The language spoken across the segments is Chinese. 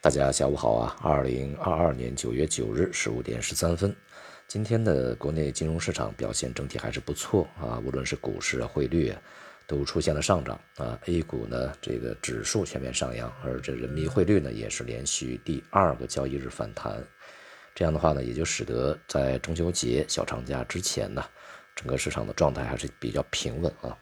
大家下午好啊！二零二二年九月九日十五点十三分，今天的国内金融市场表现整体还是不错啊，无论是股市啊、汇率啊，都出现了上涨啊。A 股呢，这个指数全面上扬，而这人民币汇率呢，也是连续第二个交易日反弹。这样的话呢，也就使得在中秋节小长假之前呢，整个市场的状态还是比较平稳啊。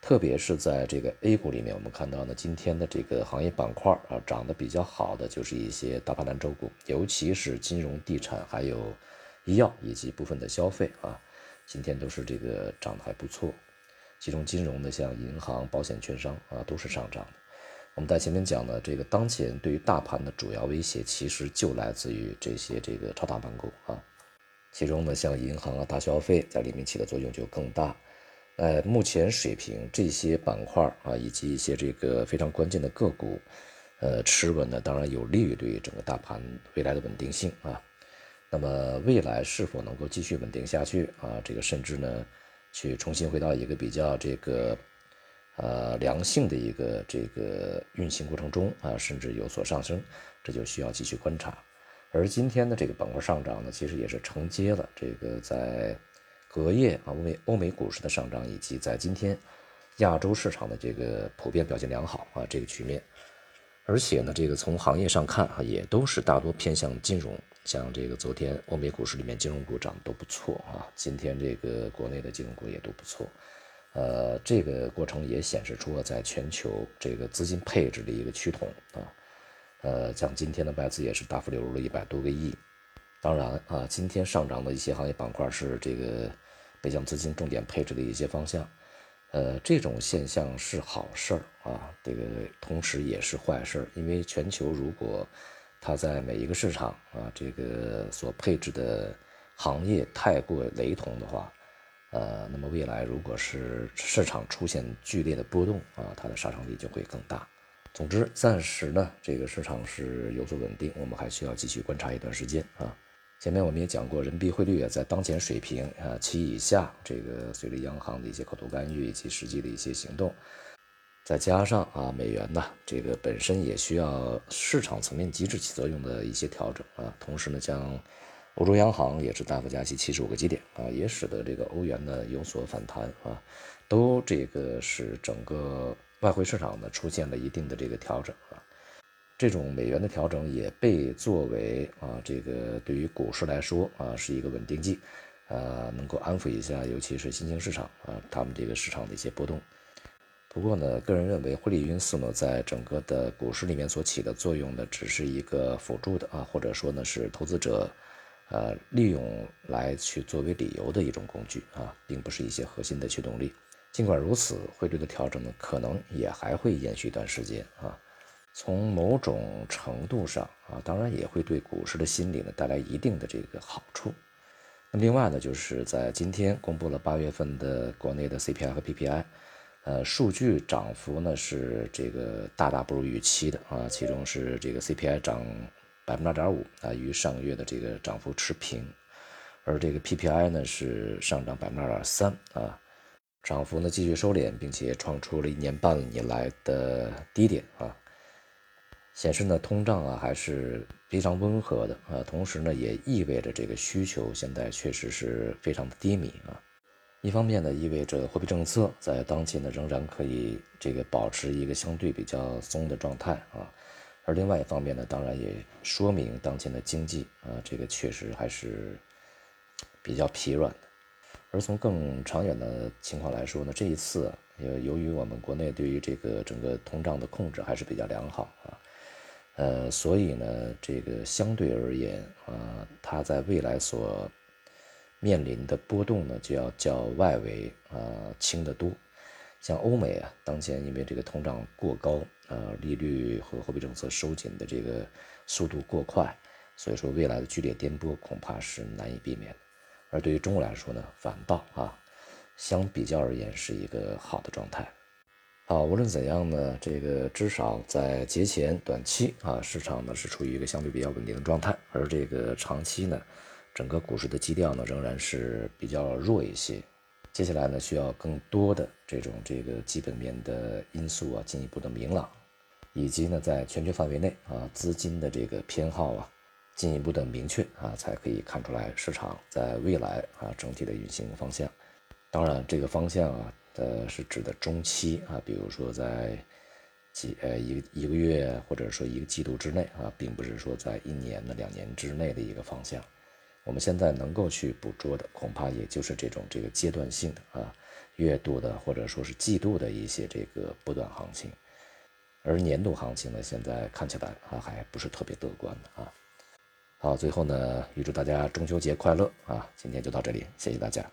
特别是在这个 A 股里面，我们看到呢，今天的这个行业板块啊，涨得比较好的就是一些大盘蓝筹股，尤其是金融、地产，还有医药以及部分的消费啊，今天都是这个涨得还不错。其中金融的像银行、保险、券商啊，都是上涨的。我们在前面讲的这个当前对于大盘的主要威胁，其实就来自于这些这个超大盘股啊，其中呢，像银行啊、大消费在里面起的作用就更大。呃，目前水平这些板块啊，以及一些这个非常关键的个股，呃，持稳呢，当然有利于对于整个大盘未来的稳定性啊。那么未来是否能够继续稳定下去啊？这个甚至呢，去重新回到一个比较这个呃良性的一个这个运行过程中啊，甚至有所上升，这就需要继续观察。而今天的这个板块上涨呢，其实也是承接了这个在。隔夜啊，欧美欧美股市的上涨，以及在今天亚洲市场的这个普遍表现良好啊，这个局面，而且呢，这个从行业上看啊，也都是大多偏向金融，像这个昨天欧美股市里面金融股涨得都不错啊，今天这个国内的金融股也都不错，呃，这个过程也显示出了在全球这个资金配置的一个趋同啊，呃，像今天的外资也是大幅流入了一百多个亿，当然啊，今天上涨的一些行业板块是这个。北向资金重点配置的一些方向，呃，这种现象是好事啊，这个同时也是坏事，因为全球如果它在每一个市场啊，这个所配置的行业太过雷同的话，呃，那么未来如果是市场出现剧烈的波动啊，它的杀伤力就会更大。总之，暂时呢，这个市场是有所稳定，我们还需要继续观察一段时间啊。前面我们也讲过，人民币汇率啊在当前水平啊七以下，这个随着央行的一些口头干预以及实际的一些行动，再加上啊美元呢这个本身也需要市场层面机制起作用的一些调整啊，同时呢像欧洲央行也是大幅加息七十五个基点啊，也使得这个欧元呢有所反弹啊，都这个使整个外汇市场呢出现了一定的这个调整。这种美元的调整也被作为啊，这个对于股市来说啊，是一个稳定剂，呃，能够安抚一下，尤其是新兴市场啊，他们这个市场的一些波动。不过呢，个人认为汇率因素呢，在整个的股市里面所起的作用呢，只是一个辅助的啊，或者说呢，是投资者呃利用来去作为理由的一种工具啊，并不是一些核心的驱动力。尽管如此，汇率的调整呢，可能也还会延续一段时间啊。从某种程度上啊，当然也会对股市的心理呢带来一定的这个好处。那另外呢，就是在今天公布了八月份的国内的 CPI 和 PPI，呃，数据涨幅呢是这个大大不如预期的啊。其中是这个 CPI 涨百分之二点五啊，与上个月的这个涨幅持平，而这个 PPI 呢是上涨百分之二点三啊，涨幅呢继续收敛，并且创出了一年半以来的低点啊。显示呢，通胀啊还是非常温和的啊，同时呢，也意味着这个需求现在确实是非常的低迷啊。一方面呢，意味着货币政策在当前呢仍然可以这个保持一个相对比较松的状态啊，而另外一方面呢，当然也说明当前的经济啊，这个确实还是比较疲软的。而从更长远的情况来说呢，这一次呃，由于我们国内对于这个整个通胀的控制还是比较良好啊。呃，所以呢，这个相对而言啊，它在未来所面临的波动呢，就要较外围啊轻得多。像欧美啊，当前因为这个通胀过高啊，利率和货币政策收紧的这个速度过快，所以说未来的剧烈颠簸恐怕是难以避免的。而对于中国来说呢，反倒啊，相比较而言是一个好的状态。好，无论怎样呢，这个至少在节前短期啊，市场呢是处于一个相对比较稳定的状态，而这个长期呢，整个股市的基调呢仍然是比较弱一些。接下来呢，需要更多的这种这个基本面的因素啊进一步的明朗，以及呢在全球范围内啊资金的这个偏好啊进一步的明确啊，才可以看出来市场在未来啊整体的运行方向。当然，这个方向啊，呃是指的中期啊，比如说在几呃一个一个月或者说一个季度之内啊，并不是说在一年的两年之内的一个方向。我们现在能够去捕捉的，恐怕也就是这种这个阶段性的啊，月度的或者说是季度的一些这个波段行情。而年度行情呢，现在看起来啊，还不是特别乐观的啊。好，最后呢，预祝大家中秋节快乐啊！今天就到这里，谢谢大家。